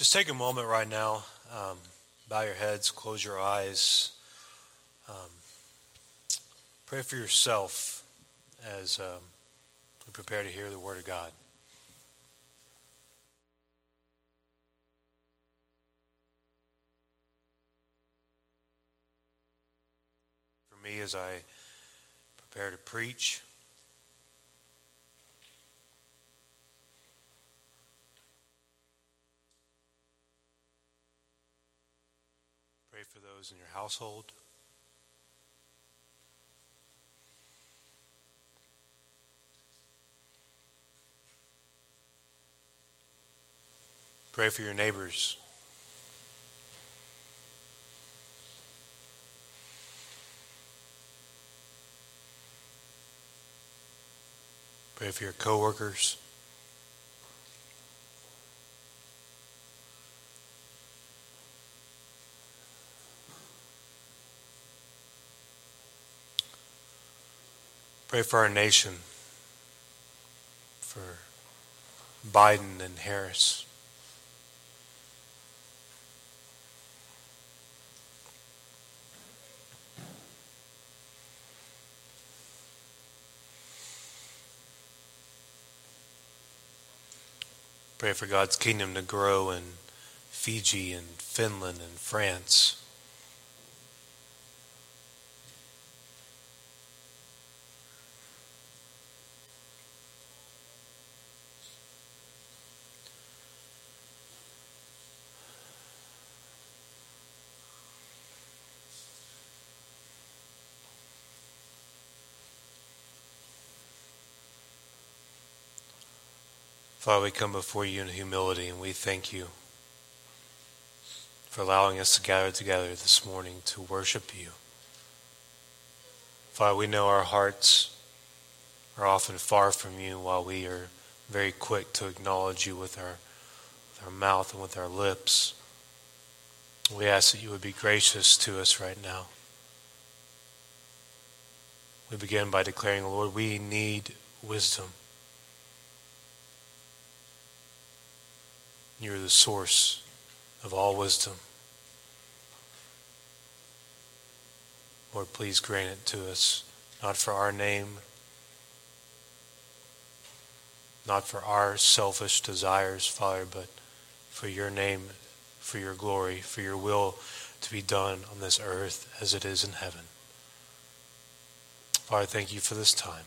Just take a moment right now. Um, bow your heads, close your eyes. Um, pray for yourself as um, we prepare to hear the Word of God. For me, as I prepare to preach, Pray for those in your household. Pray for your neighbors. Pray for your coworkers. Pray for our nation, for Biden and Harris. Pray for God's kingdom to grow in Fiji and Finland and France. Father, we come before you in humility and we thank you for allowing us to gather together this morning to worship you. Father, we know our hearts are often far from you while we are very quick to acknowledge you with our, with our mouth and with our lips. We ask that you would be gracious to us right now. We begin by declaring, Lord, we need wisdom. You're the source of all wisdom. Lord, please grant it to us, not for our name, not for our selfish desires, Father, but for your name, for your glory, for your will to be done on this earth as it is in heaven. Father, thank you for this time.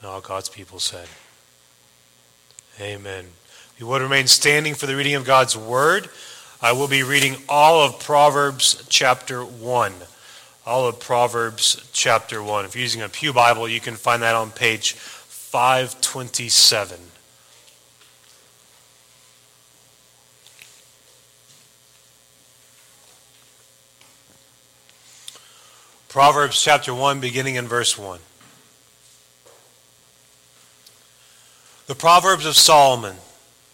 And all God's people said, Amen. You would remain standing for the reading of God's Word. I will be reading all of Proverbs chapter 1. All of Proverbs chapter 1. If you're using a Pew Bible, you can find that on page 527. Proverbs chapter 1, beginning in verse 1. The Proverbs of Solomon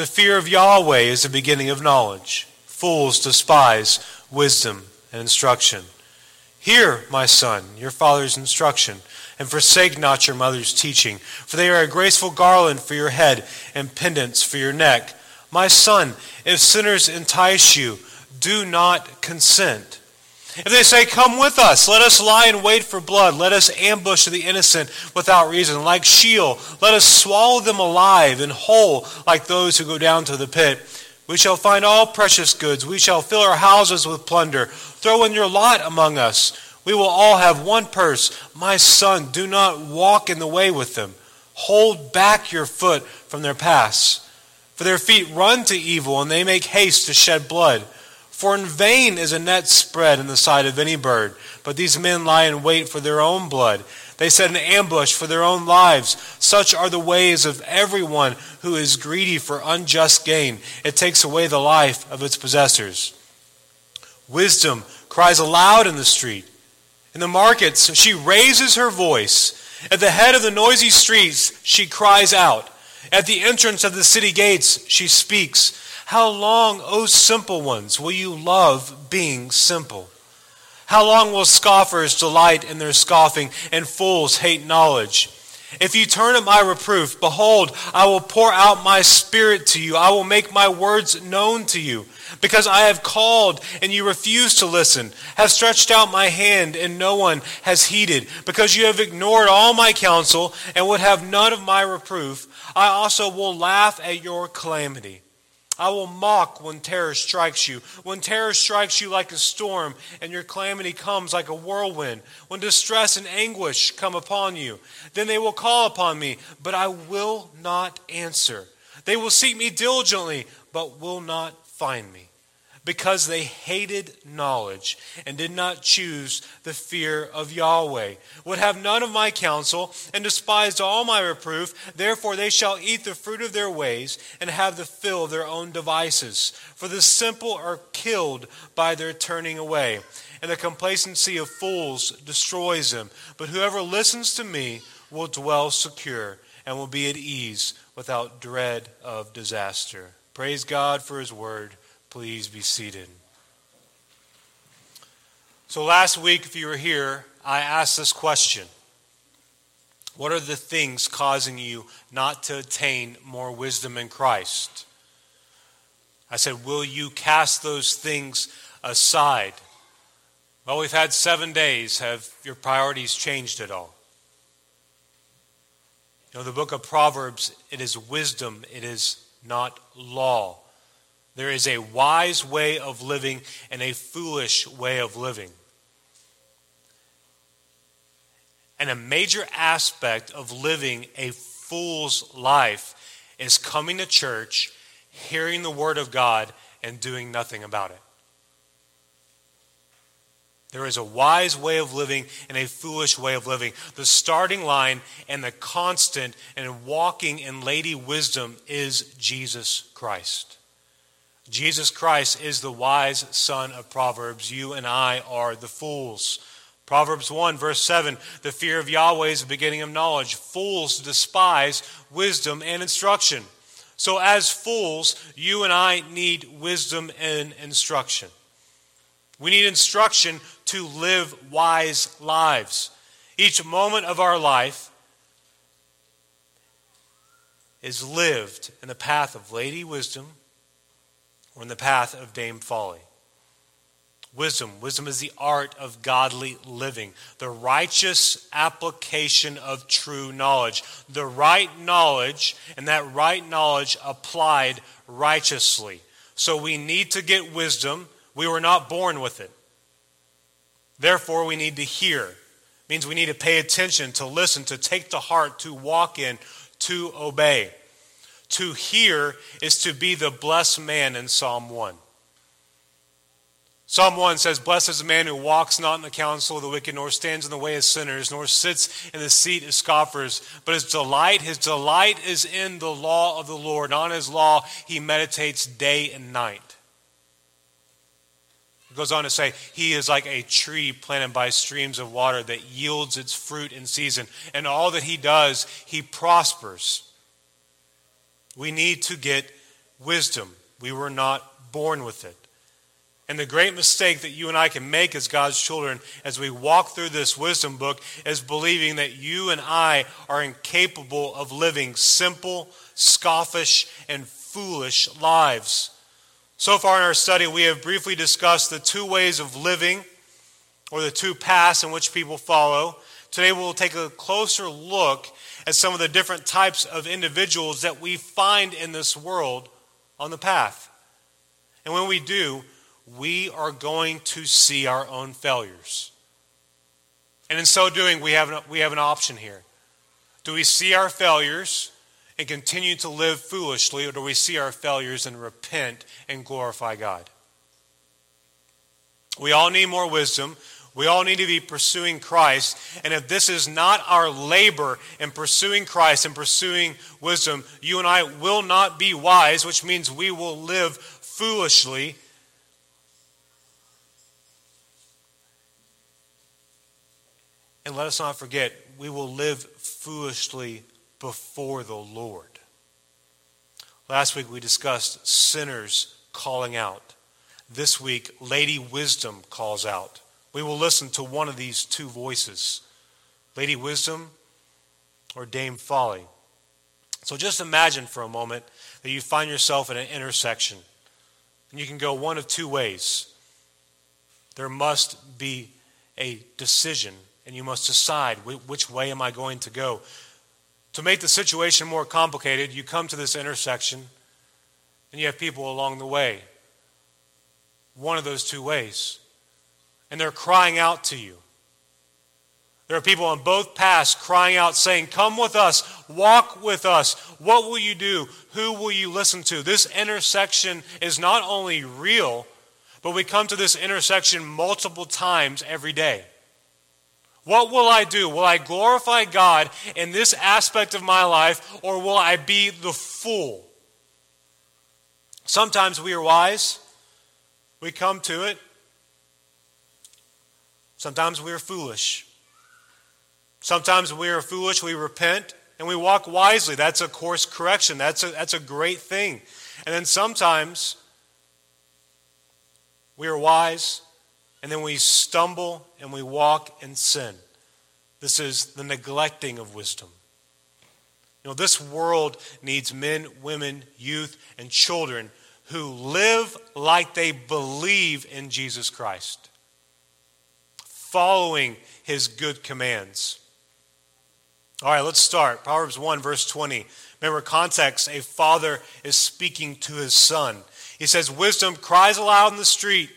the fear of Yahweh is the beginning of knowledge. Fools despise wisdom and instruction. Hear, my son, your father's instruction, and forsake not your mother's teaching, for they are a graceful garland for your head and pendants for your neck. My son, if sinners entice you, do not consent. If they say, Come with us, let us lie in wait for blood, let us ambush the innocent without reason, like Sheol, let us swallow them alive and whole, like those who go down to the pit. We shall find all precious goods, we shall fill our houses with plunder. Throw in your lot among us. We will all have one purse. My son, do not walk in the way with them. Hold back your foot from their paths. For their feet run to evil, and they make haste to shed blood. For in vain is a net spread in the sight of any bird, but these men lie in wait for their own blood. They set an ambush for their own lives. Such are the ways of everyone who is greedy for unjust gain. It takes away the life of its possessors. Wisdom cries aloud in the street. In the markets, she raises her voice. At the head of the noisy streets, she cries out. At the entrance of the city gates, she speaks. How long, O simple ones, will you love being simple? How long will scoffers delight in their scoffing and fools hate knowledge? If you turn at my reproof, behold, I will pour out my spirit to you. I will make my words known to you. Because I have called and you refuse to listen, have stretched out my hand and no one has heeded. Because you have ignored all my counsel and would have none of my reproof, I also will laugh at your calamity. I will mock when terror strikes you. When terror strikes you like a storm, and your calamity comes like a whirlwind. When distress and anguish come upon you, then they will call upon me, but I will not answer. They will seek me diligently, but will not find me because they hated knowledge and did not choose the fear of Yahweh, would have none of my counsel, and despised all my reproof. Therefore they shall eat the fruit of their ways and have the fill of their own devices. For the simple are killed by their turning away, and the complacency of fools destroys them. But whoever listens to me will dwell secure and will be at ease without dread of disaster. Praise God for his word. Please be seated. So, last week, if you were here, I asked this question What are the things causing you not to attain more wisdom in Christ? I said, Will you cast those things aside? Well, we've had seven days. Have your priorities changed at all? You know, the book of Proverbs, it is wisdom, it is not law. There is a wise way of living and a foolish way of living. And a major aspect of living a fool's life is coming to church, hearing the word of God, and doing nothing about it. There is a wise way of living and a foolish way of living. The starting line and the constant and walking in lady wisdom is Jesus Christ. Jesus Christ is the wise son of Proverbs. You and I are the fools. Proverbs 1, verse 7 The fear of Yahweh is the beginning of knowledge. Fools despise wisdom and instruction. So, as fools, you and I need wisdom and instruction. We need instruction to live wise lives. Each moment of our life is lived in the path of Lady Wisdom or in the path of Dame Folly. Wisdom. Wisdom is the art of godly living, the righteous application of true knowledge. The right knowledge, and that right knowledge applied righteously. So we need to get wisdom. We were not born with it. Therefore, we need to hear. It means we need to pay attention, to listen, to take to heart, to walk in, to obey. To hear is to be the blessed man in Psalm 1. Psalm 1 says, Blessed is the man who walks not in the counsel of the wicked, nor stands in the way of sinners, nor sits in the seat of scoffers. But his delight, his delight is in the law of the Lord. On his law he meditates day and night. It goes on to say, He is like a tree planted by streams of water that yields its fruit in season. And all that he does, he prospers. We need to get wisdom. We were not born with it. And the great mistake that you and I can make as God's children as we walk through this wisdom book is believing that you and I are incapable of living simple, scoffish, and foolish lives. So far in our study, we have briefly discussed the two ways of living, or the two paths in which people follow. Today, we'll take a closer look at some of the different types of individuals that we find in this world on the path. And when we do, we are going to see our own failures. And in so doing, we have an, we have an option here. Do we see our failures and continue to live foolishly, or do we see our failures and repent and glorify God? We all need more wisdom. We all need to be pursuing Christ. And if this is not our labor in pursuing Christ and pursuing wisdom, you and I will not be wise, which means we will live foolishly. And let us not forget, we will live foolishly before the Lord. Last week we discussed sinners calling out. This week, Lady Wisdom calls out. We will listen to one of these two voices Lady Wisdom or Dame Folly. So just imagine for a moment that you find yourself at an intersection. And you can go one of two ways. There must be a decision, and you must decide which way am I going to go. To make the situation more complicated, you come to this intersection and you have people along the way. One of those two ways. And they're crying out to you. There are people on both paths crying out, saying, Come with us, walk with us. What will you do? Who will you listen to? This intersection is not only real, but we come to this intersection multiple times every day. What will I do? Will I glorify God in this aspect of my life, or will I be the fool? Sometimes we are wise, we come to it. Sometimes we are foolish. Sometimes we are foolish, we repent, and we walk wisely. That's a course correction. That's a, that's a great thing. And then sometimes we are wise, and then we stumble and we walk in sin. This is the neglecting of wisdom. You know, this world needs men, women, youth, and children who live like they believe in Jesus Christ, following his good commands. All right, let's start. Proverbs 1, verse 20. Remember, context a father is speaking to his son. He says, Wisdom cries aloud in the street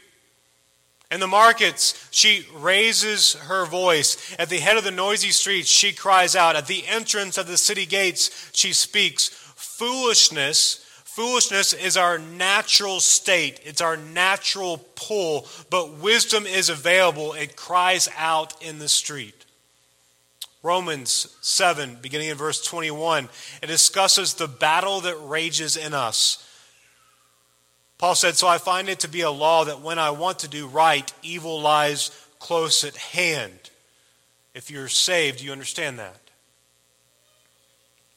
in the markets, she raises her voice. At the head of the noisy streets, she cries out. At the entrance of the city gates, she speaks. Foolishness, foolishness is our natural state. It's our natural pull, but wisdom is available. It cries out in the street. Romans 7, beginning in verse 21, it discusses the battle that rages in us. Paul said, So I find it to be a law that when I want to do right, evil lies close at hand. If you're saved, you understand that.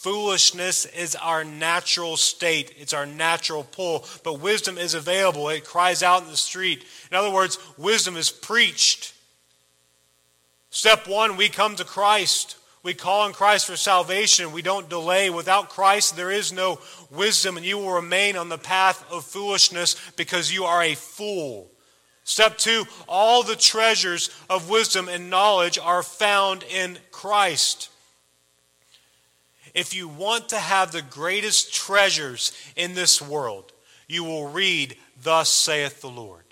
Foolishness is our natural state, it's our natural pull, but wisdom is available. It cries out in the street. In other words, wisdom is preached. Step one, we come to Christ. We call on Christ for salvation. We don't delay. Without Christ, there is no wisdom, and you will remain on the path of foolishness because you are a fool. Step two, all the treasures of wisdom and knowledge are found in Christ. If you want to have the greatest treasures in this world, you will read, Thus saith the Lord.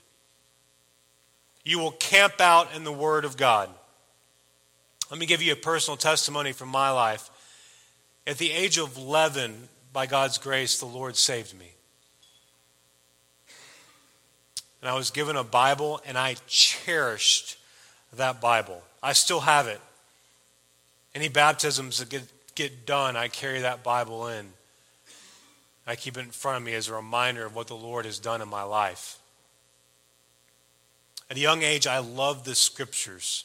You will camp out in the Word of God. Let me give you a personal testimony from my life. At the age of 11, by God's grace, the Lord saved me. And I was given a Bible, and I cherished that Bible. I still have it. Any baptisms that get, get done, I carry that Bible in. I keep it in front of me as a reminder of what the Lord has done in my life. At a young age, I loved the scriptures.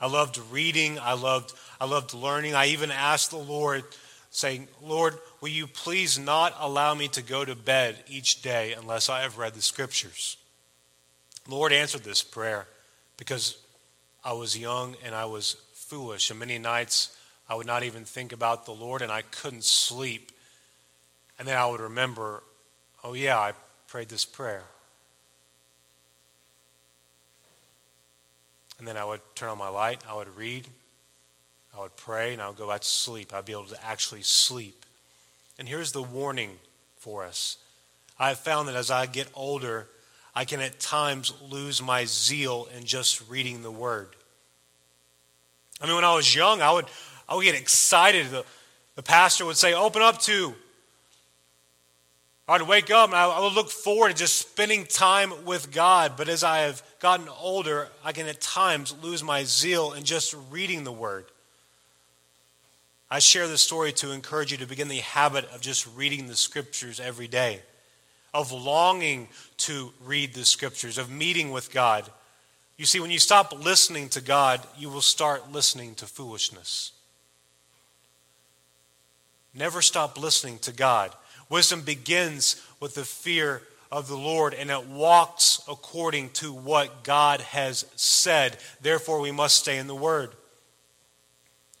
I loved reading. I loved, I loved learning. I even asked the Lord, saying, Lord, will you please not allow me to go to bed each day unless I have read the scriptures? The Lord answered this prayer because I was young and I was foolish. And many nights I would not even think about the Lord and I couldn't sleep. And then I would remember, oh, yeah, I prayed this prayer. And then I would turn on my light, I would read, I would pray, and I would go back to sleep. I'd be able to actually sleep. And here's the warning for us I have found that as I get older, I can at times lose my zeal in just reading the Word. I mean, when I was young, I would, I would get excited. The, the pastor would say, Open up to. I'd wake up and I would look forward to just spending time with God. But as I have gotten older, I can at times lose my zeal in just reading the Word. I share this story to encourage you to begin the habit of just reading the Scriptures every day, of longing to read the Scriptures, of meeting with God. You see, when you stop listening to God, you will start listening to foolishness. Never stop listening to God. Wisdom begins with the fear of the Lord and it walks according to what God has said. Therefore, we must stay in the Word.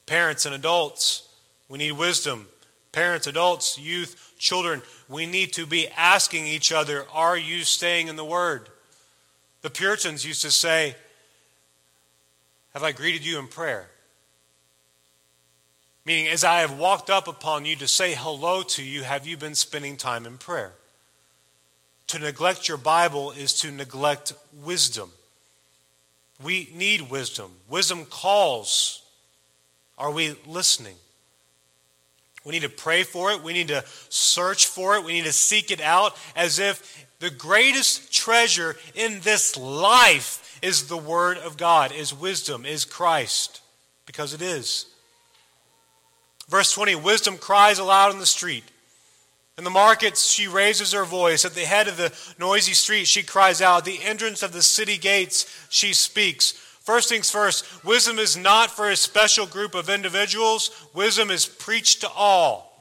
Parents and adults, we need wisdom. Parents, adults, youth, children, we need to be asking each other, Are you staying in the Word? The Puritans used to say, Have I greeted you in prayer? Meaning, as I have walked up upon you to say hello to you, have you been spending time in prayer? To neglect your Bible is to neglect wisdom. We need wisdom. Wisdom calls. Are we listening? We need to pray for it. We need to search for it. We need to seek it out as if the greatest treasure in this life is the Word of God, is wisdom, is Christ, because it is. Verse 20 Wisdom cries aloud in the street. In the markets, she raises her voice. At the head of the noisy street, she cries out. At the entrance of the city gates, she speaks. First things first, wisdom is not for a special group of individuals, wisdom is preached to all.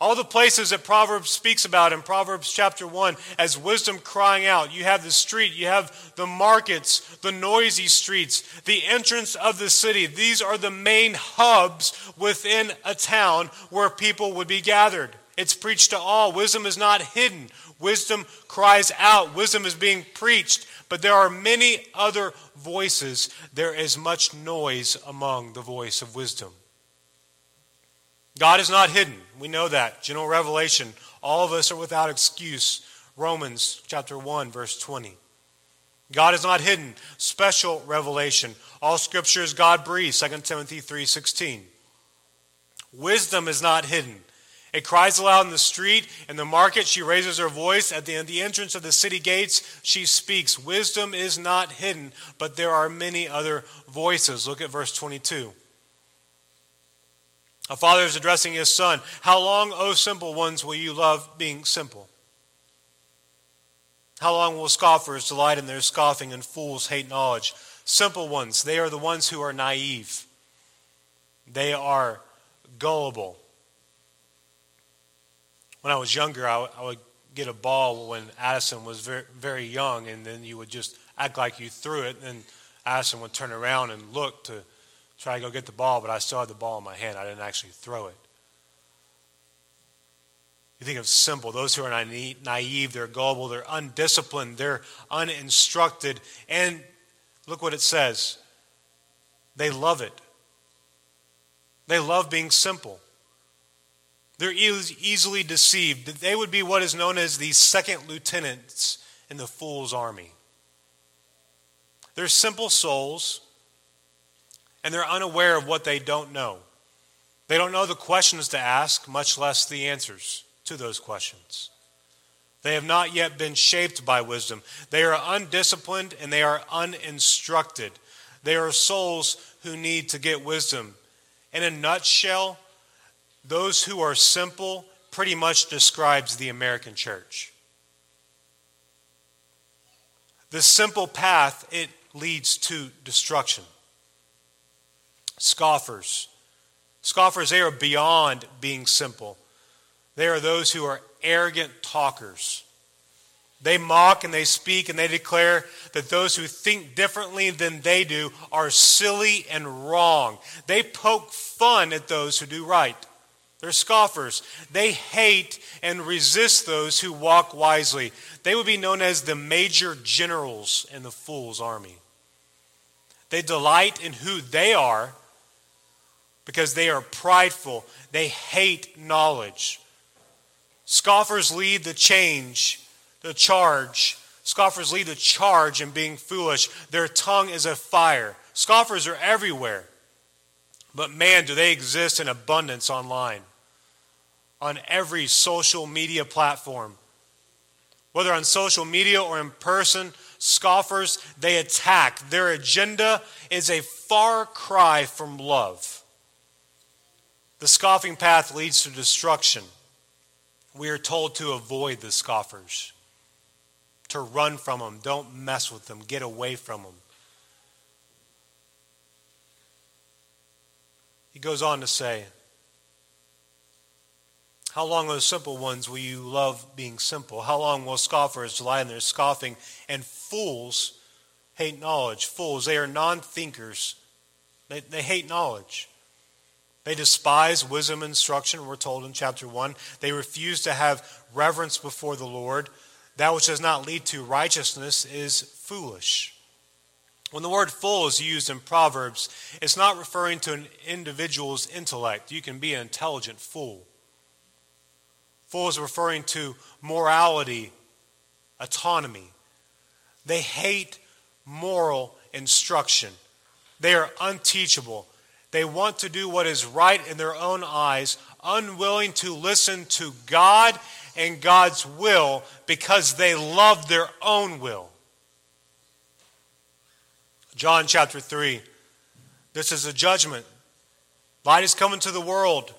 All the places that Proverbs speaks about in Proverbs chapter 1 as wisdom crying out. You have the street, you have the markets, the noisy streets, the entrance of the city. These are the main hubs within a town where people would be gathered. It's preached to all. Wisdom is not hidden. Wisdom cries out. Wisdom is being preached. But there are many other voices. There is much noise among the voice of wisdom. God is not hidden. We know that. General revelation. All of us are without excuse. Romans chapter 1, verse 20. God is not hidden. Special revelation. All scripture is God breathed. 2 Timothy 3:16. Wisdom is not hidden. It cries aloud in the street, in the market, she raises her voice. At the, the entrance of the city gates, she speaks. Wisdom is not hidden, but there are many other voices. Look at verse 22. A father is addressing his son. How long, O simple ones, will you love being simple? How long will scoffers delight in their scoffing and fools hate knowledge? Simple ones, they are the ones who are naive. They are gullible. When I was younger, I, I would get a ball when Addison was very, very young, and then you would just act like you threw it, and Addison would turn around and look to try to go get the ball, but I still had the ball in my hand. I didn't actually throw it. You think of simple, those who are naive, they're gullible, they're undisciplined, they're uninstructed. And look what it says they love it. They love being simple. They're easily deceived. They would be what is known as the second lieutenants in the fool's army. They're simple souls and they're unaware of what they don't know. They don't know the questions to ask, much less the answers to those questions. They have not yet been shaped by wisdom. They are undisciplined and they are uninstructed. They are souls who need to get wisdom. In a nutshell, those who are simple pretty much describes the American church. The simple path, it leads to destruction scoffers. Scoffers, they are beyond being simple. They are those who are arrogant talkers. They mock and they speak and they declare that those who think differently than they do are silly and wrong. They poke fun at those who do right. They're scoffers. They hate and resist those who walk wisely. They would be known as the major generals in the fool's army. They delight in who they are because they are prideful. They hate knowledge. Scoffers lead the change, the charge. Scoffers lead the charge in being foolish. Their tongue is a fire. Scoffers are everywhere. But man, do they exist in abundance online on every social media platform. Whether on social media or in person, scoffers, they attack. Their agenda is a far cry from love. The scoffing path leads to destruction. We are told to avoid the scoffers, to run from them, don't mess with them, get away from them. He goes on to say, how long, O simple ones, will you love being simple? How long will scoffers lie in their scoffing? And fools hate knowledge. Fools, they are non thinkers. They, they hate knowledge. They despise wisdom and instruction, we're told in chapter 1. They refuse to have reverence before the Lord. That which does not lead to righteousness is foolish. When the word fool is used in Proverbs, it's not referring to an individual's intellect. You can be an intelligent fool. Fool is referring to morality, autonomy. They hate moral instruction. They are unteachable. They want to do what is right in their own eyes, unwilling to listen to God and God's will because they love their own will. John chapter 3. This is a judgment. Light is coming to the world.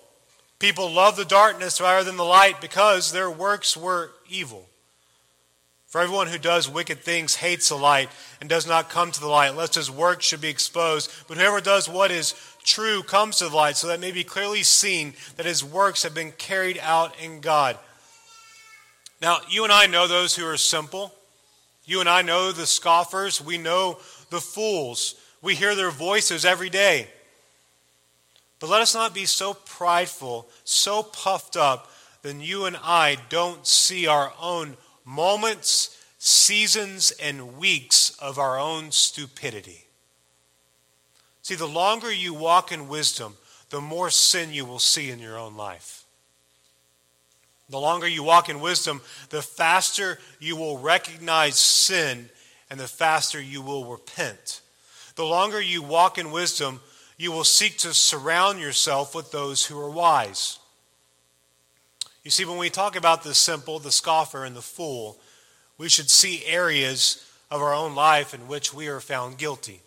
People love the darkness rather than the light because their works were evil. For everyone who does wicked things hates the light and does not come to the light, lest his work should be exposed. But whoever does what is true comes to the light, so that it may be clearly seen that his works have been carried out in God. Now, you and I know those who are simple. You and I know the scoffers. We know the fools. We hear their voices every day. But let us not be so prideful, so puffed up, that you and I don't see our own moments, seasons, and weeks of our own stupidity. See, the longer you walk in wisdom, the more sin you will see in your own life. The longer you walk in wisdom, the faster you will recognize sin and the faster you will repent. The longer you walk in wisdom, you will seek to surround yourself with those who are wise. You see, when we talk about the simple, the scoffer, and the fool, we should see areas of our own life in which we are found guilty.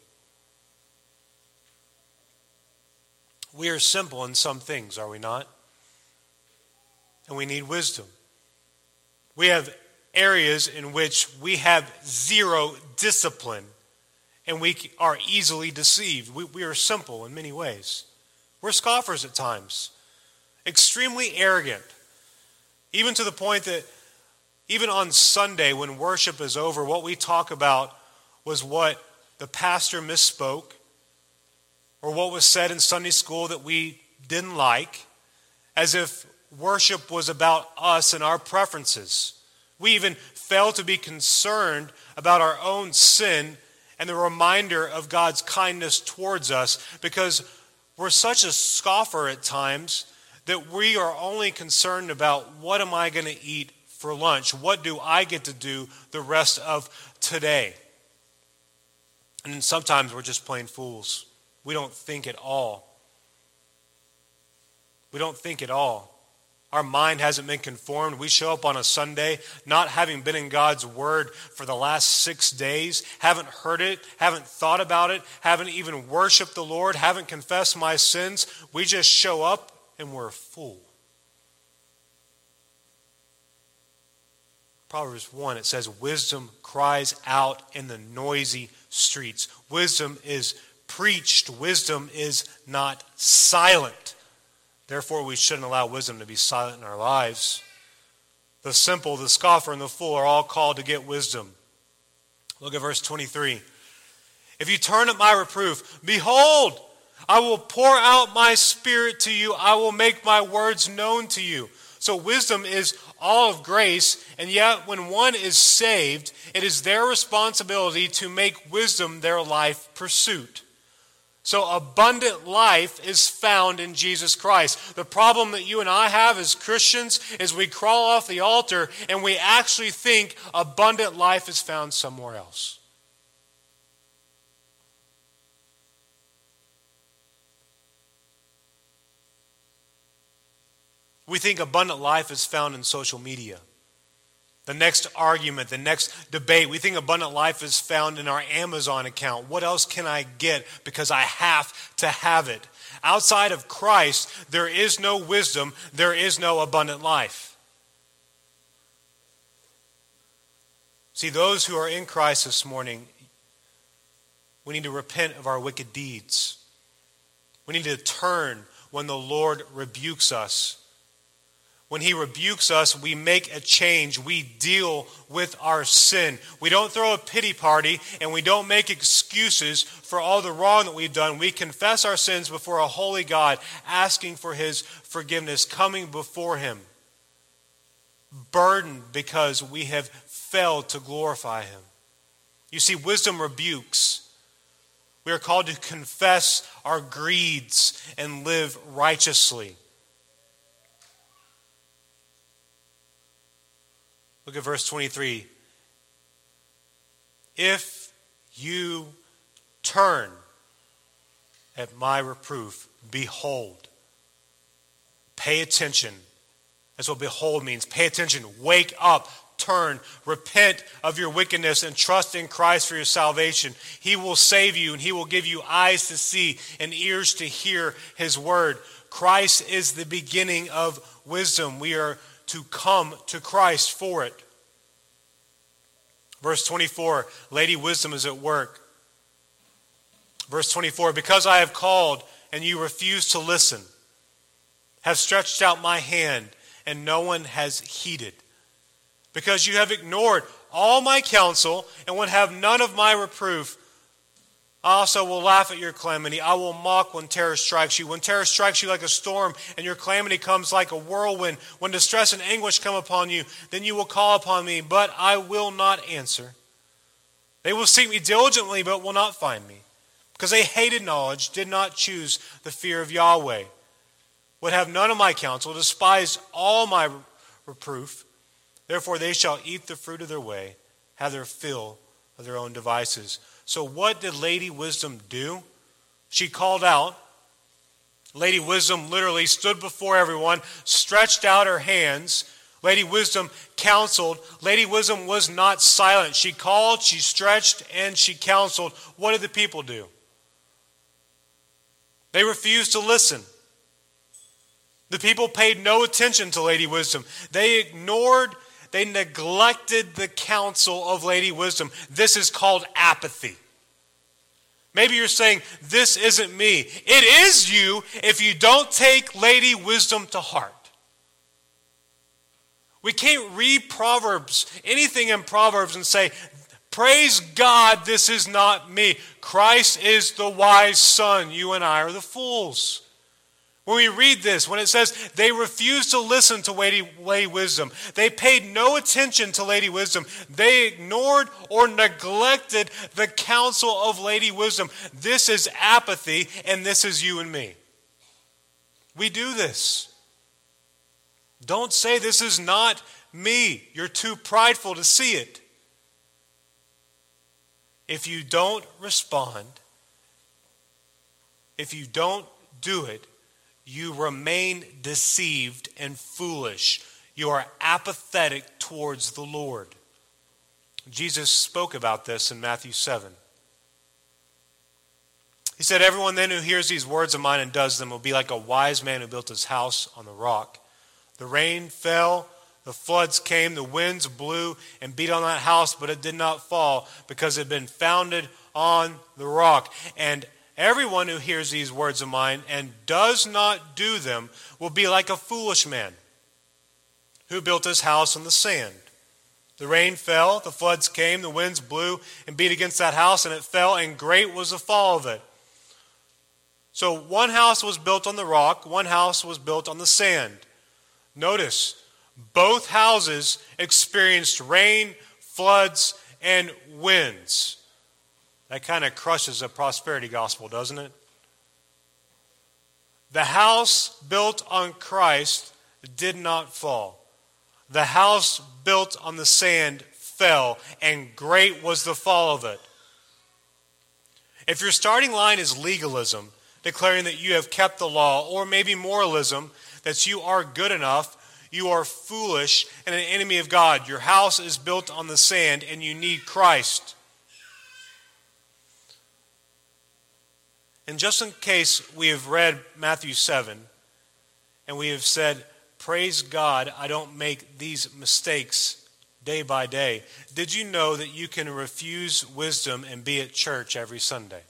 We are simple in some things, are we not? And we need wisdom. We have areas in which we have zero discipline and we are easily deceived. We, we are simple in many ways. We're scoffers at times, extremely arrogant, even to the point that even on Sunday, when worship is over, what we talk about was what the pastor misspoke or what was said in Sunday school that we didn't like, as if worship was about us and our preferences. We even fail to be concerned about our own sin and the reminder of God's kindness towards us because we're such a scoffer at times that we are only concerned about what am I going to eat for lunch? What do I get to do the rest of today? And sometimes we're just plain fools. We don't think at all. We don't think at all. Our mind hasn't been conformed. We show up on a Sunday not having been in God's Word for the last six days, haven't heard it, haven't thought about it, haven't even worshiped the Lord, haven't confessed my sins. We just show up and we're a fool. Proverbs 1, it says, Wisdom cries out in the noisy streets. Wisdom is preached, wisdom is not silent. Therefore, we shouldn't allow wisdom to be silent in our lives. The simple, the scoffer, and the fool are all called to get wisdom. Look at verse 23. If you turn at my reproof, behold, I will pour out my spirit to you. I will make my words known to you. So, wisdom is all of grace, and yet when one is saved, it is their responsibility to make wisdom their life pursuit. So, abundant life is found in Jesus Christ. The problem that you and I have as Christians is we crawl off the altar and we actually think abundant life is found somewhere else. We think abundant life is found in social media the next argument, the next debate. We think abundant life is found in our Amazon account. What else can I get because I have to have it? Outside of Christ, there is no wisdom, there is no abundant life. See, those who are in Christ this morning, we need to repent of our wicked deeds. We need to turn when the Lord rebukes us when he rebukes us, we make a change. We deal with our sin. We don't throw a pity party and we don't make excuses for all the wrong that we've done. We confess our sins before a holy God, asking for his forgiveness, coming before him, burdened because we have failed to glorify him. You see, wisdom rebukes. We are called to confess our greeds and live righteously. Look at verse 23. If you turn at my reproof, behold. Pay attention. That's what behold means. Pay attention. Wake up. Turn. Repent of your wickedness and trust in Christ for your salvation. He will save you and he will give you eyes to see and ears to hear his word. Christ is the beginning of wisdom. We are to come to Christ for it. Verse 24, Lady Wisdom is at work. Verse 24, because I have called and you refuse to listen, have stretched out my hand and no one has heeded. Because you have ignored all my counsel and would have none of my reproof, I also will laugh at your calamity. I will mock when terror strikes you. When terror strikes you like a storm and your calamity comes like a whirlwind, when distress and anguish come upon you, then you will call upon me, but I will not answer. They will seek me diligently, but will not find me, because they hated knowledge, did not choose the fear of Yahweh, would have none of my counsel, despised all my reproof. Therefore they shall eat the fruit of their way, have their fill of their own devices. So, what did Lady Wisdom do? She called out. Lady Wisdom literally stood before everyone, stretched out her hands. Lady Wisdom counseled. Lady Wisdom was not silent. She called, she stretched, and she counseled. What did the people do? They refused to listen. The people paid no attention to Lady Wisdom. They ignored they neglected the counsel of Lady Wisdom. This is called apathy. Maybe you're saying, This isn't me. It is you if you don't take Lady Wisdom to heart. We can't read Proverbs, anything in Proverbs, and say, Praise God, this is not me. Christ is the wise son. You and I are the fools. When we read this, when it says they refused to listen to Lady, Lady Wisdom, they paid no attention to Lady Wisdom, they ignored or neglected the counsel of Lady Wisdom. This is apathy, and this is you and me. We do this. Don't say this is not me. You're too prideful to see it. If you don't respond, if you don't do it, you remain deceived and foolish. You are apathetic towards the Lord. Jesus spoke about this in Matthew 7. He said, Everyone then who hears these words of mine and does them will be like a wise man who built his house on the rock. The rain fell, the floods came, the winds blew and beat on that house, but it did not fall because it had been founded on the rock. And Everyone who hears these words of mine and does not do them will be like a foolish man who built his house on the sand. The rain fell, the floods came, the winds blew and beat against that house, and it fell, and great was the fall of it. So one house was built on the rock, one house was built on the sand. Notice, both houses experienced rain, floods, and winds. That kind of crushes the prosperity gospel, doesn't it? The house built on Christ did not fall. The house built on the sand fell, and great was the fall of it. If your starting line is legalism, declaring that you have kept the law, or maybe moralism, that you are good enough, you are foolish and an enemy of God. Your house is built on the sand, and you need Christ. And just in case we have read Matthew 7 and we have said, Praise God, I don't make these mistakes day by day. Did you know that you can refuse wisdom and be at church every Sunday?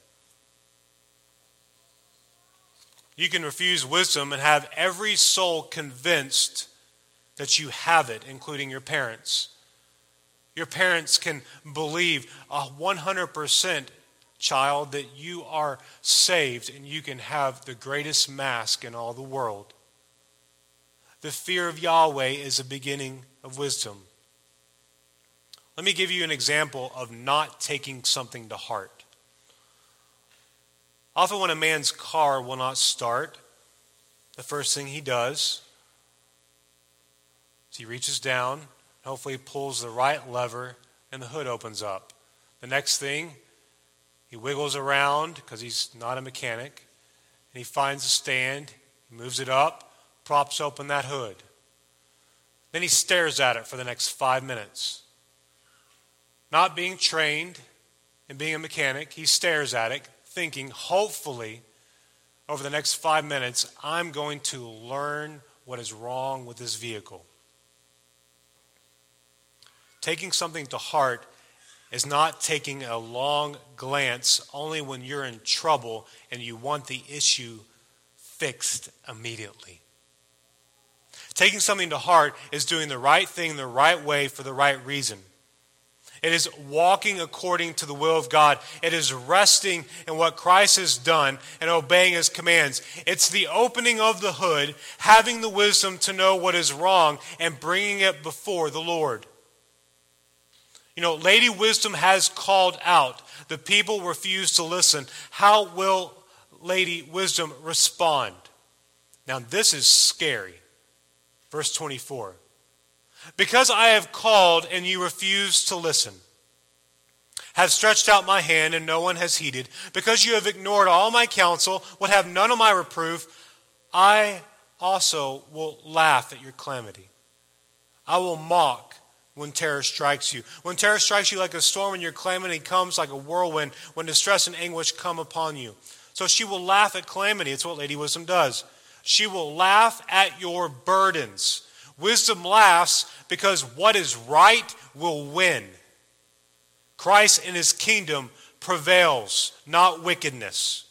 You can refuse wisdom and have every soul convinced that you have it, including your parents. Your parents can believe a 100% child that you are saved and you can have the greatest mask in all the world. The fear of Yahweh is a beginning of wisdom. Let me give you an example of not taking something to heart. Often, when a man's car will not start, the first thing he does is he reaches down, hopefully pulls the right lever, and the hood opens up. The next thing, he wiggles around because he's not a mechanic, and he finds a stand, moves it up, props open that hood. Then he stares at it for the next five minutes. Not being trained and being a mechanic, he stares at it, thinking, hopefully, over the next five minutes, I'm going to learn what is wrong with this vehicle. Taking something to heart is not taking a long glance only when you're in trouble and you want the issue fixed immediately. Taking something to heart is doing the right thing the right way for the right reason. It is walking according to the will of God. It is resting in what Christ has done and obeying his commands. It's the opening of the hood, having the wisdom to know what is wrong, and bringing it before the Lord. You know, Lady Wisdom has called out. The people refuse to listen. How will Lady Wisdom respond? Now, this is scary. Verse 24. Because I have called and you refuse to listen, have stretched out my hand and no one has heeded, because you have ignored all my counsel, would have none of my reproof, I also will laugh at your calamity. I will mock when terror strikes you. When terror strikes you like a storm and your calamity comes like a whirlwind, when distress and anguish come upon you. So she will laugh at calamity. It's what Lady Wisdom does. She will laugh at your burdens. Wisdom laughs because what is right will win. Christ in his kingdom prevails, not wickedness.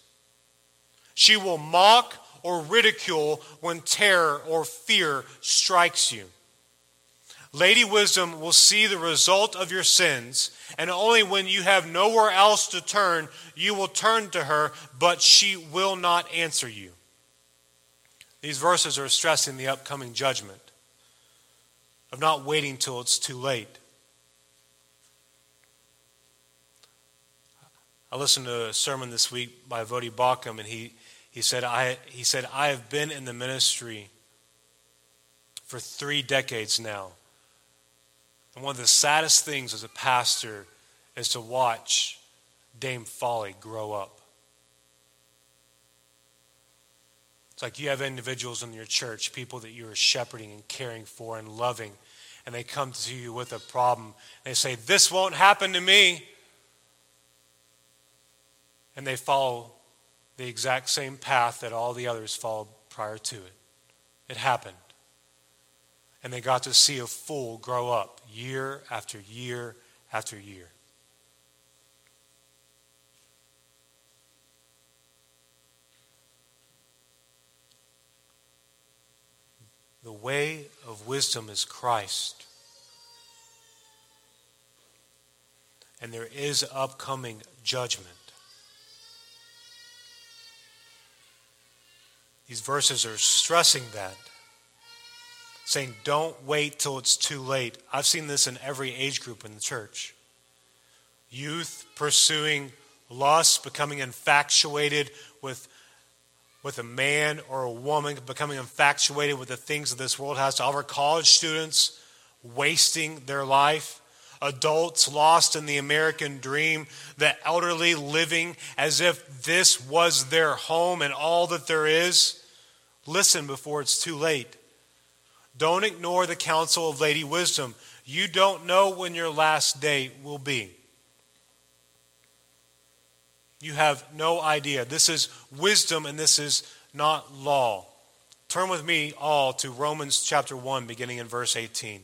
She will mock or ridicule when terror or fear strikes you. Lady Wisdom will see the result of your sins, and only when you have nowhere else to turn, you will turn to her, but she will not answer you. These verses are stressing the upcoming judgment of not waiting till it's too late. I listened to a sermon this week by Voddie Baucham, and he, he, said, I, he said, I have been in the ministry for three decades now. And one of the saddest things as a pastor is to watch Dame Folly grow up. It's like you have individuals in your church, people that you are shepherding and caring for and loving, and they come to you with a problem. They say, This won't happen to me. And they follow the exact same path that all the others followed prior to it. It happened. And they got to see a fool grow up year after year after year. The way of wisdom is Christ. And there is upcoming judgment. These verses are stressing that, saying, don't wait till it's too late. I've seen this in every age group in the church. Youth pursuing lust, becoming infatuated with, with a man or a woman, becoming infatuated with the things that this world has to offer. College students wasting their life adults lost in the American dream, the elderly living as if this was their home and all that there is. Listen before it's too late. Don't ignore the counsel of Lady Wisdom. You don't know when your last day will be. You have no idea. This is wisdom and this is not law. Turn with me all to Romans chapter 1, beginning in verse 18.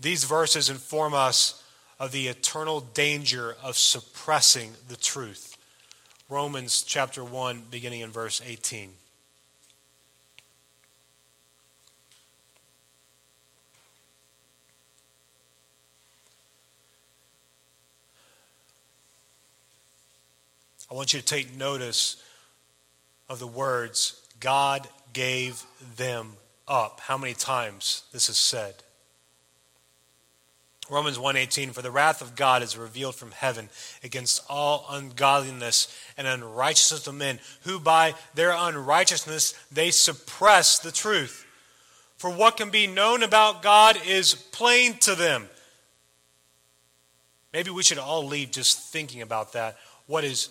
These verses inform us of the eternal danger of suppressing the truth. Romans chapter 1, beginning in verse 18. I want you to take notice of the words, God gave them up. How many times this is said? Romans 1:18 for the wrath of God is revealed from heaven against all ungodliness and unrighteousness of men who by their unrighteousness they suppress the truth. For what can be known about God is plain to them. Maybe we should all leave just thinking about that. What is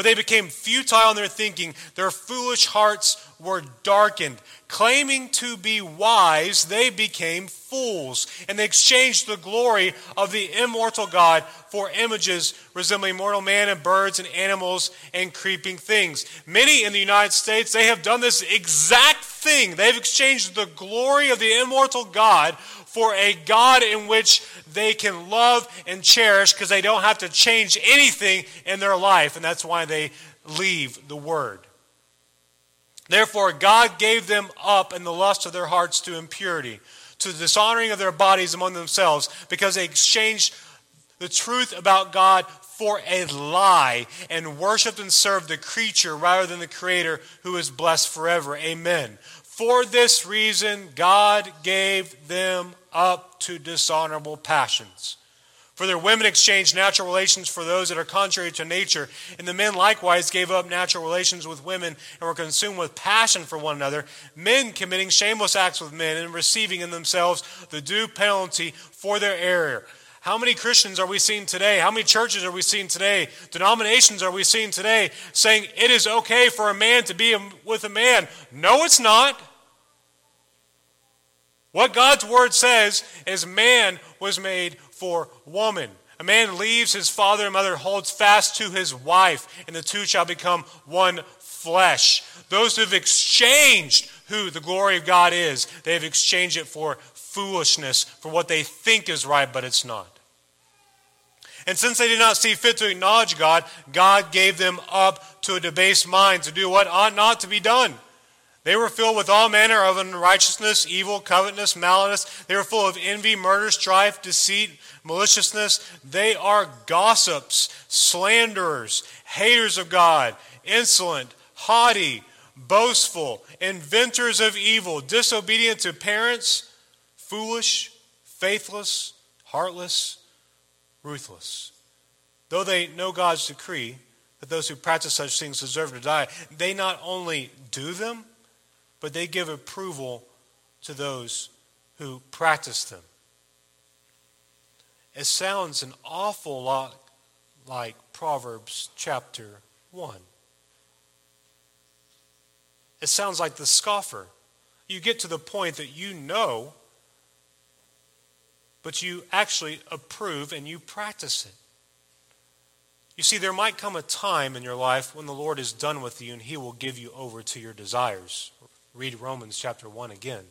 But they became futile in their thinking. Their foolish hearts were darkened. Claiming to be wise, they became fools. And they exchanged the glory of the immortal God for images resembling mortal man and birds and animals and creeping things. Many in the United States, they have done this exact thing. They've exchanged the glory of the immortal God for a God in which they can love and cherish because they don't have to change anything in their life. And that's why they leave the Word. Therefore, God gave them up in the lust of their hearts to impurity, to the dishonoring of their bodies among themselves, because they exchanged the truth about God for a lie and worshiped and served the creature rather than the Creator who is blessed forever. Amen. For this reason, God gave them up to dishonorable passions. For their women exchanged natural relations for those that are contrary to nature, and the men likewise gave up natural relations with women and were consumed with passion for one another, men committing shameless acts with men and receiving in themselves the due penalty for their error. How many Christians are we seeing today? How many churches are we seeing today? Denominations are we seeing today saying it is okay for a man to be with a man? No, it's not. What God's word says is man was made for woman. A man leaves his father and mother, holds fast to his wife, and the two shall become one flesh. Those who have exchanged who the glory of God is, they have exchanged it for foolishness, for what they think is right, but it's not. And since they did not see fit to acknowledge God, God gave them up to a debased mind to do what ought not to be done. They were filled with all manner of unrighteousness, evil, covetousness, malice. They were full of envy, murder, strife, deceit, maliciousness. They are gossips, slanderers, haters of God, insolent, haughty, boastful, inventors of evil, disobedient to parents, foolish, faithless, heartless, ruthless. Though they know God's decree that those who practice such things deserve to die, they not only do them, but they give approval to those who practice them. It sounds an awful lot like Proverbs chapter 1. It sounds like the scoffer. You get to the point that you know, but you actually approve and you practice it. You see, there might come a time in your life when the Lord is done with you and He will give you over to your desires read Romans chapter 1 again.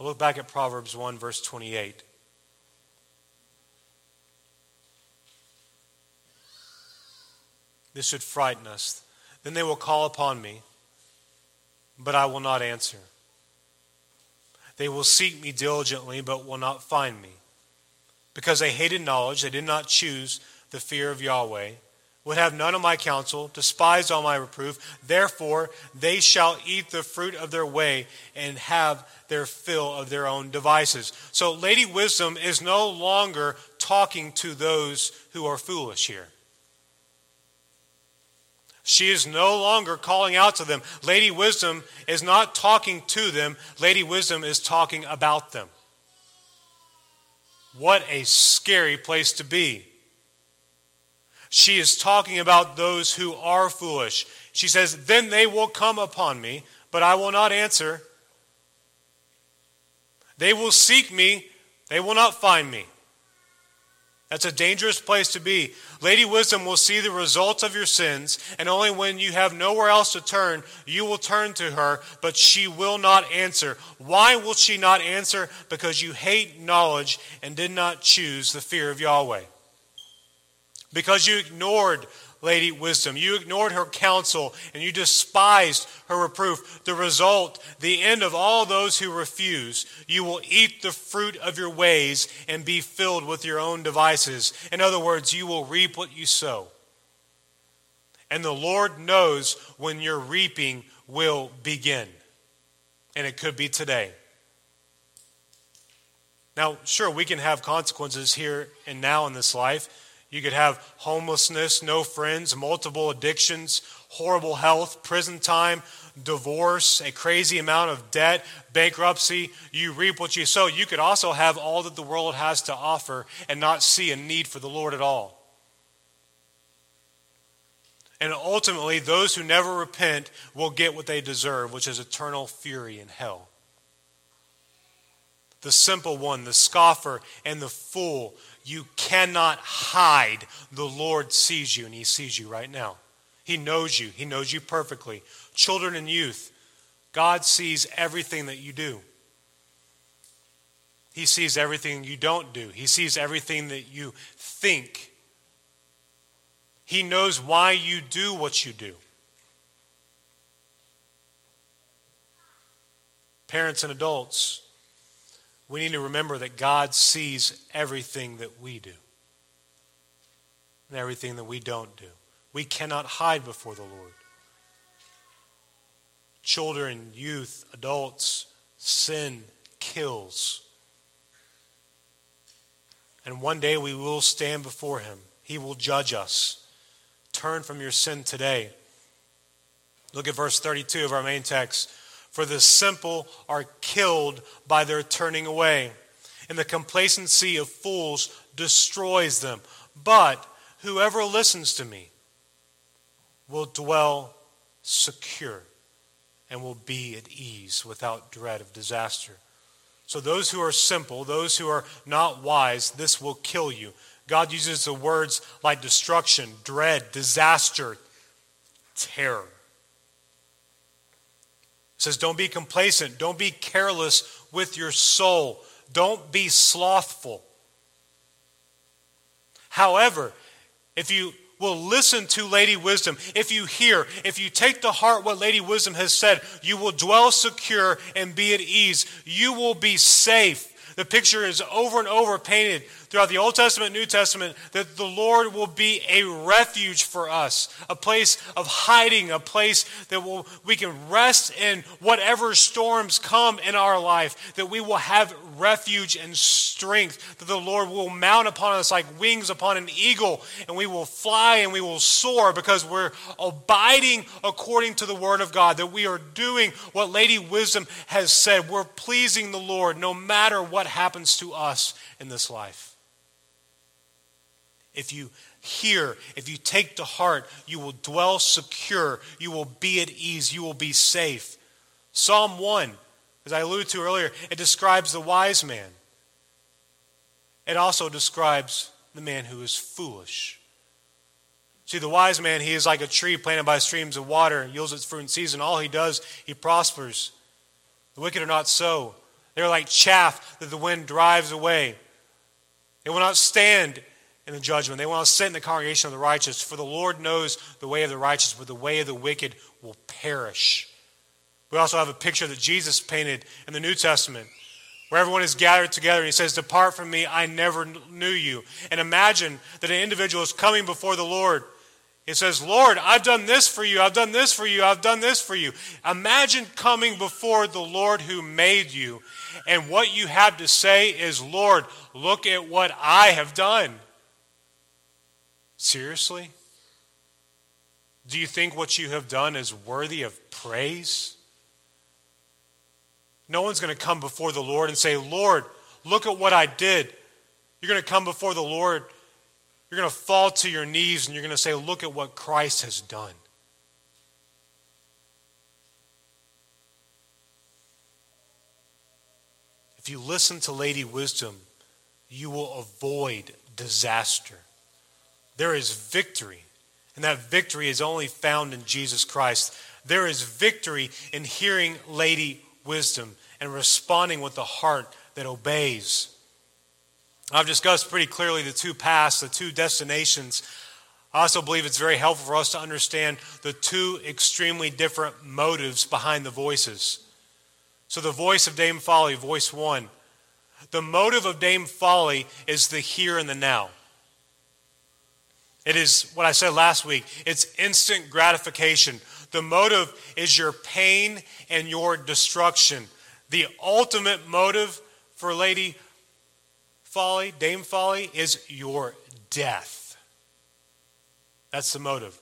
I look back at Proverbs 1, verse 28. This should frighten us. Then they will call upon me, but I will not answer. They will seek me diligently, but will not find me. Because they hated knowledge, they did not choose the fear of Yahweh would have none of my counsel, despised all my reproof. Therefore, they shall eat the fruit of their way and have their fill of their own devices. So, Lady Wisdom is no longer talking to those who are foolish here. She is no longer calling out to them. Lady Wisdom is not talking to them, Lady Wisdom is talking about them. What a scary place to be. She is talking about those who are foolish. She says, Then they will come upon me, but I will not answer. They will seek me, they will not find me. That's a dangerous place to be. Lady Wisdom will see the results of your sins, and only when you have nowhere else to turn, you will turn to her, but she will not answer. Why will she not answer? Because you hate knowledge and did not choose the fear of Yahweh. Because you ignored Lady Wisdom. You ignored her counsel and you despised her reproof. The result, the end of all those who refuse, you will eat the fruit of your ways and be filled with your own devices. In other words, you will reap what you sow. And the Lord knows when your reaping will begin. And it could be today. Now, sure, we can have consequences here and now in this life. You could have homelessness, no friends, multiple addictions, horrible health, prison time, divorce, a crazy amount of debt, bankruptcy. You reap what you sow. You could also have all that the world has to offer and not see a need for the Lord at all. And ultimately, those who never repent will get what they deserve, which is eternal fury in hell. The simple one, the scoffer, and the fool you cannot hide. The Lord sees you, and He sees you right now. He knows you, He knows you perfectly. Children and youth, God sees everything that you do. He sees everything you don't do, He sees everything that you think. He knows why you do what you do. Parents and adults, we need to remember that God sees everything that we do and everything that we don't do. We cannot hide before the Lord. Children, youth, adults, sin kills. And one day we will stand before Him. He will judge us. Turn from your sin today. Look at verse 32 of our main text. For the simple are killed by their turning away, and the complacency of fools destroys them. But whoever listens to me will dwell secure and will be at ease without dread of disaster. So, those who are simple, those who are not wise, this will kill you. God uses the words like destruction, dread, disaster, terror says, Don't be complacent. Don't be careless with your soul. Don't be slothful. However, if you will listen to Lady Wisdom, if you hear, if you take to heart what Lady Wisdom has said, you will dwell secure and be at ease. You will be safe. The picture is over and over painted throughout the Old Testament, New Testament, that the Lord will be a refuge for us, a place of hiding, a place that will, we can rest in whatever storms come in our life, that we will have refuge and strength, that the Lord will mount upon us like wings upon an eagle, and we will fly and we will soar because we're abiding according to the Word of God, that we are doing what Lady Wisdom has said. We're pleasing the Lord no matter what happens to us in this life. If you hear, if you take to heart, you will dwell secure. You will be at ease. You will be safe. Psalm 1, as I alluded to earlier, it describes the wise man. It also describes the man who is foolish. See, the wise man, he is like a tree planted by streams of water, yields its fruit in season. All he does, he prospers. The wicked are not so. They're like chaff that the wind drives away. They will not stand in the judgment. They will not sit in the congregation of the righteous. For the Lord knows the way of the righteous, but the way of the wicked will perish. We also have a picture that Jesus painted in the New Testament where everyone is gathered together and he says, Depart from me, I never knew you. And imagine that an individual is coming before the Lord. He says, Lord, I've done this for you, I've done this for you, I've done this for you. Imagine coming before the Lord who made you, and what you have to say is, Lord, look at what I have done. Seriously? Do you think what you have done is worthy of praise? No one's going to come before the Lord and say, Lord, look at what I did. You're going to come before the Lord. You're going to fall to your knees and you're going to say, Look at what Christ has done. If you listen to Lady Wisdom, you will avoid disaster. There is victory, and that victory is only found in Jesus Christ. There is victory in hearing Lady wisdom and responding with the heart that obeys. I've discussed pretty clearly the two paths, the two destinations. I also believe it's very helpful for us to understand the two extremely different motives behind the voices. So, the voice of Dame Folly, voice one. The motive of Dame Folly is the here and the now. It is what I said last week it's instant gratification. The motive is your pain and your destruction. The ultimate motive for Lady Folly, Dame Folly, is your death. That's the motive.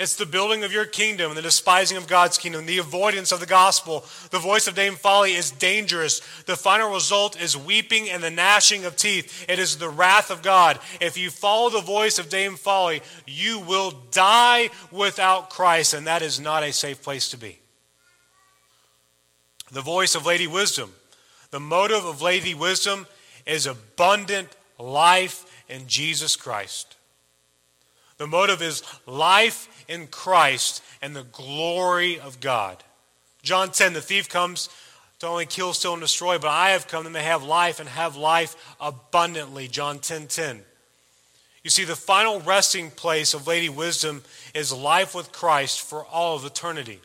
It's the building of your kingdom and the despising of God's kingdom, the avoidance of the gospel. The voice of Dame Folly is dangerous. The final result is weeping and the gnashing of teeth. It is the wrath of God. If you follow the voice of Dame Folly, you will die without Christ, and that is not a safe place to be. The voice of Lady Wisdom. The motive of Lady Wisdom is abundant life in Jesus Christ. The motive is life in Christ and the glory of God. John 10, the thief comes to only kill, steal, and destroy, but I have come that they may have life and have life abundantly. John 10 10. You see, the final resting place of Lady Wisdom is life with Christ for all of eternity.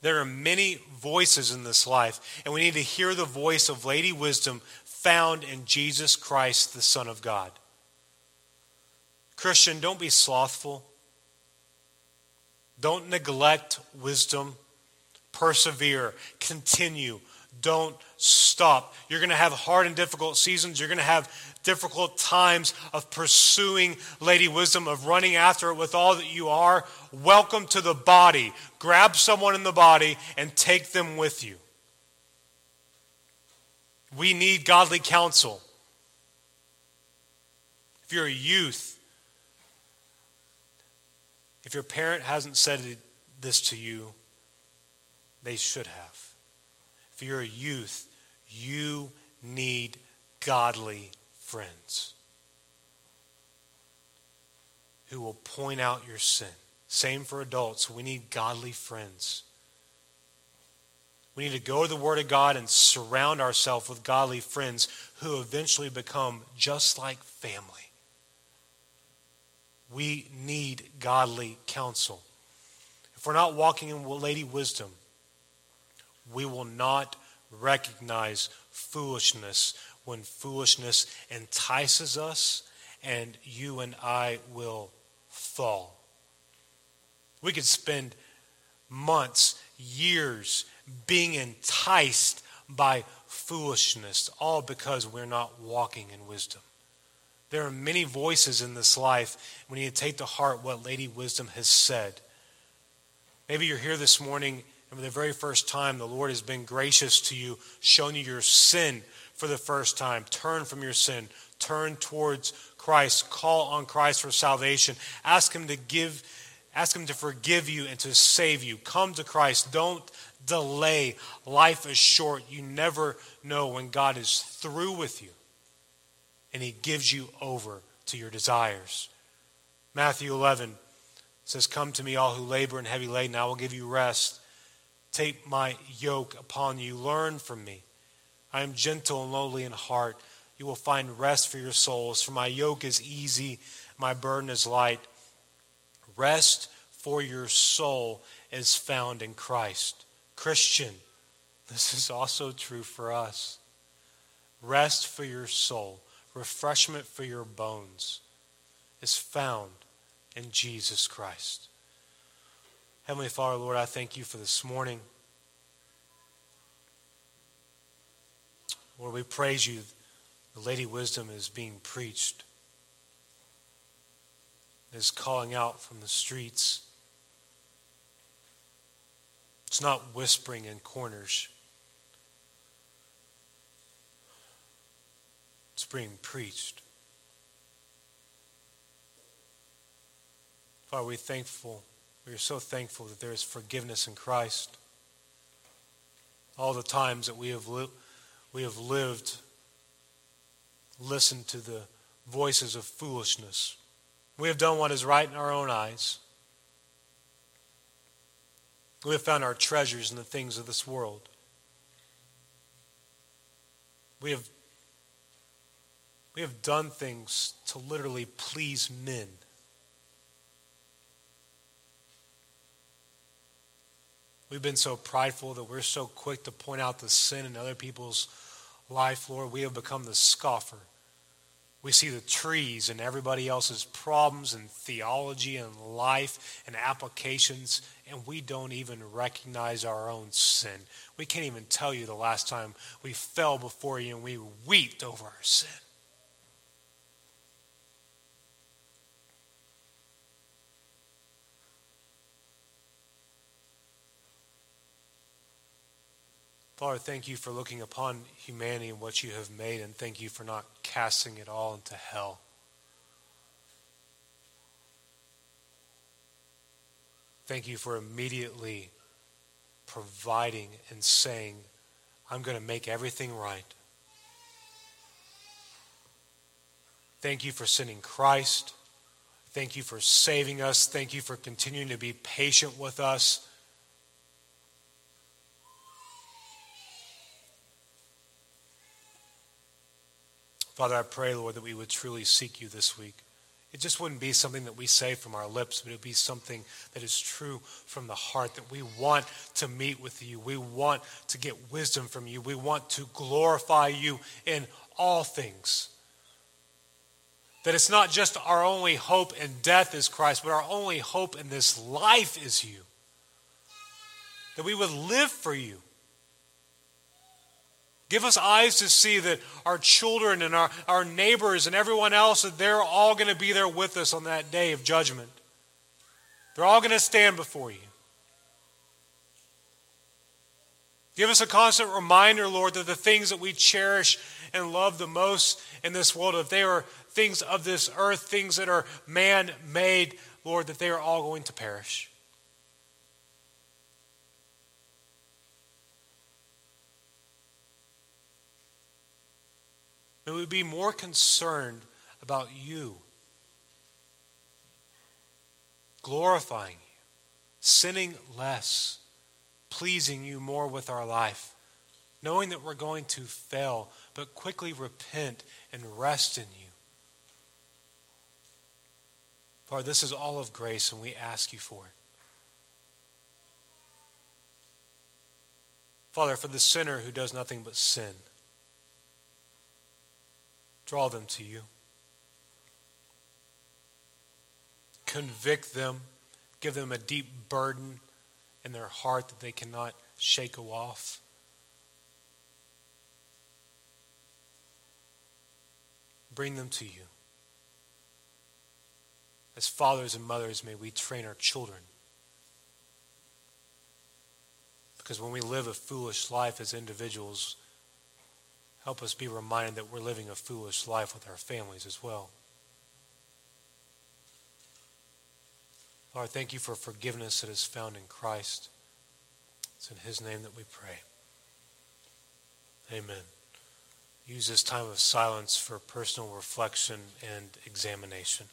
There are many voices in this life, and we need to hear the voice of Lady Wisdom found in Jesus Christ, the Son of God. Christian, don't be slothful. Don't neglect wisdom. Persevere. Continue. Don't stop. You're going to have hard and difficult seasons. You're going to have difficult times of pursuing Lady Wisdom, of running after it with all that you are. Welcome to the body. Grab someone in the body and take them with you. We need godly counsel. If you're a youth, if your parent hasn't said this to you, they should have. If you're a youth, you need godly friends who will point out your sin. Same for adults. We need godly friends. We need to go to the Word of God and surround ourselves with godly friends who eventually become just like family. We need godly counsel. If we're not walking in Lady Wisdom, we will not recognize foolishness when foolishness entices us, and you and I will fall. We could spend months, years being enticed by foolishness, all because we're not walking in wisdom. There are many voices in this life. We need to take to heart what Lady Wisdom has said. Maybe you're here this morning, and for the very first time, the Lord has been gracious to you, shown you your sin for the first time. Turn from your sin, turn towards Christ, call on Christ for salvation. Ask Him to give, ask Him to forgive you and to save you. Come to Christ. Don't delay. Life is short. You never know when God is through with you and he gives you over to your desires. Matthew 11 says, Come to me, all who labor and heavy laden, I will give you rest. Take my yoke upon you. Learn from me. I am gentle and lowly in heart. You will find rest for your souls. For my yoke is easy, my burden is light. Rest for your soul is found in Christ. Christian, this is also true for us. Rest for your soul, refreshment for your bones is found in Jesus Christ. Heavenly Father, Lord, I thank you for this morning. Lord, we praise you. The Lady Wisdom is being preached, is calling out from the streets. It's not whispering in corners. It's being preached. Father, we're thankful. We are so thankful that there is forgiveness in Christ. All the times that we have, li- we have lived, listened to the voices of foolishness. We have done what is right in our own eyes. We have found our treasures in the things of this world. We have, we have done things to literally please men. We've been so prideful that we're so quick to point out the sin in other people's life, Lord. We have become the scoffer. We see the trees and everybody else's problems and theology and life and applications, and we don't even recognize our own sin. We can't even tell you the last time we fell before you and we wept over our sin. Father, thank you for looking upon humanity and what you have made, and thank you for not casting it all into hell. Thank you for immediately providing and saying, I'm going to make everything right. Thank you for sending Christ. Thank you for saving us. Thank you for continuing to be patient with us. Father, I pray, Lord, that we would truly seek you this week. It just wouldn't be something that we say from our lips, but it would be something that is true from the heart, that we want to meet with you. We want to get wisdom from you. We want to glorify you in all things. That it's not just our only hope in death is Christ, but our only hope in this life is you. That we would live for you Give us eyes to see that our children and our, our neighbors and everyone else, that they're all going to be there with us on that day of judgment. They're all going to stand before you. Give us a constant reminder, Lord, that the things that we cherish and love the most in this world, if they are things of this earth, things that are man made, Lord, that they are all going to perish. May we be more concerned about you, glorifying you, sinning less, pleasing you more with our life, knowing that we're going to fail, but quickly repent and rest in you. Father, this is all of grace, and we ask you for it. Father, for the sinner who does nothing but sin, Draw them to you. Convict them. Give them a deep burden in their heart that they cannot shake off. Bring them to you. As fathers and mothers, may we train our children. Because when we live a foolish life as individuals, Help us be reminded that we're living a foolish life with our families as well. Lord, thank you for forgiveness that is found in Christ. It's in His name that we pray. Amen. Use this time of silence for personal reflection and examination.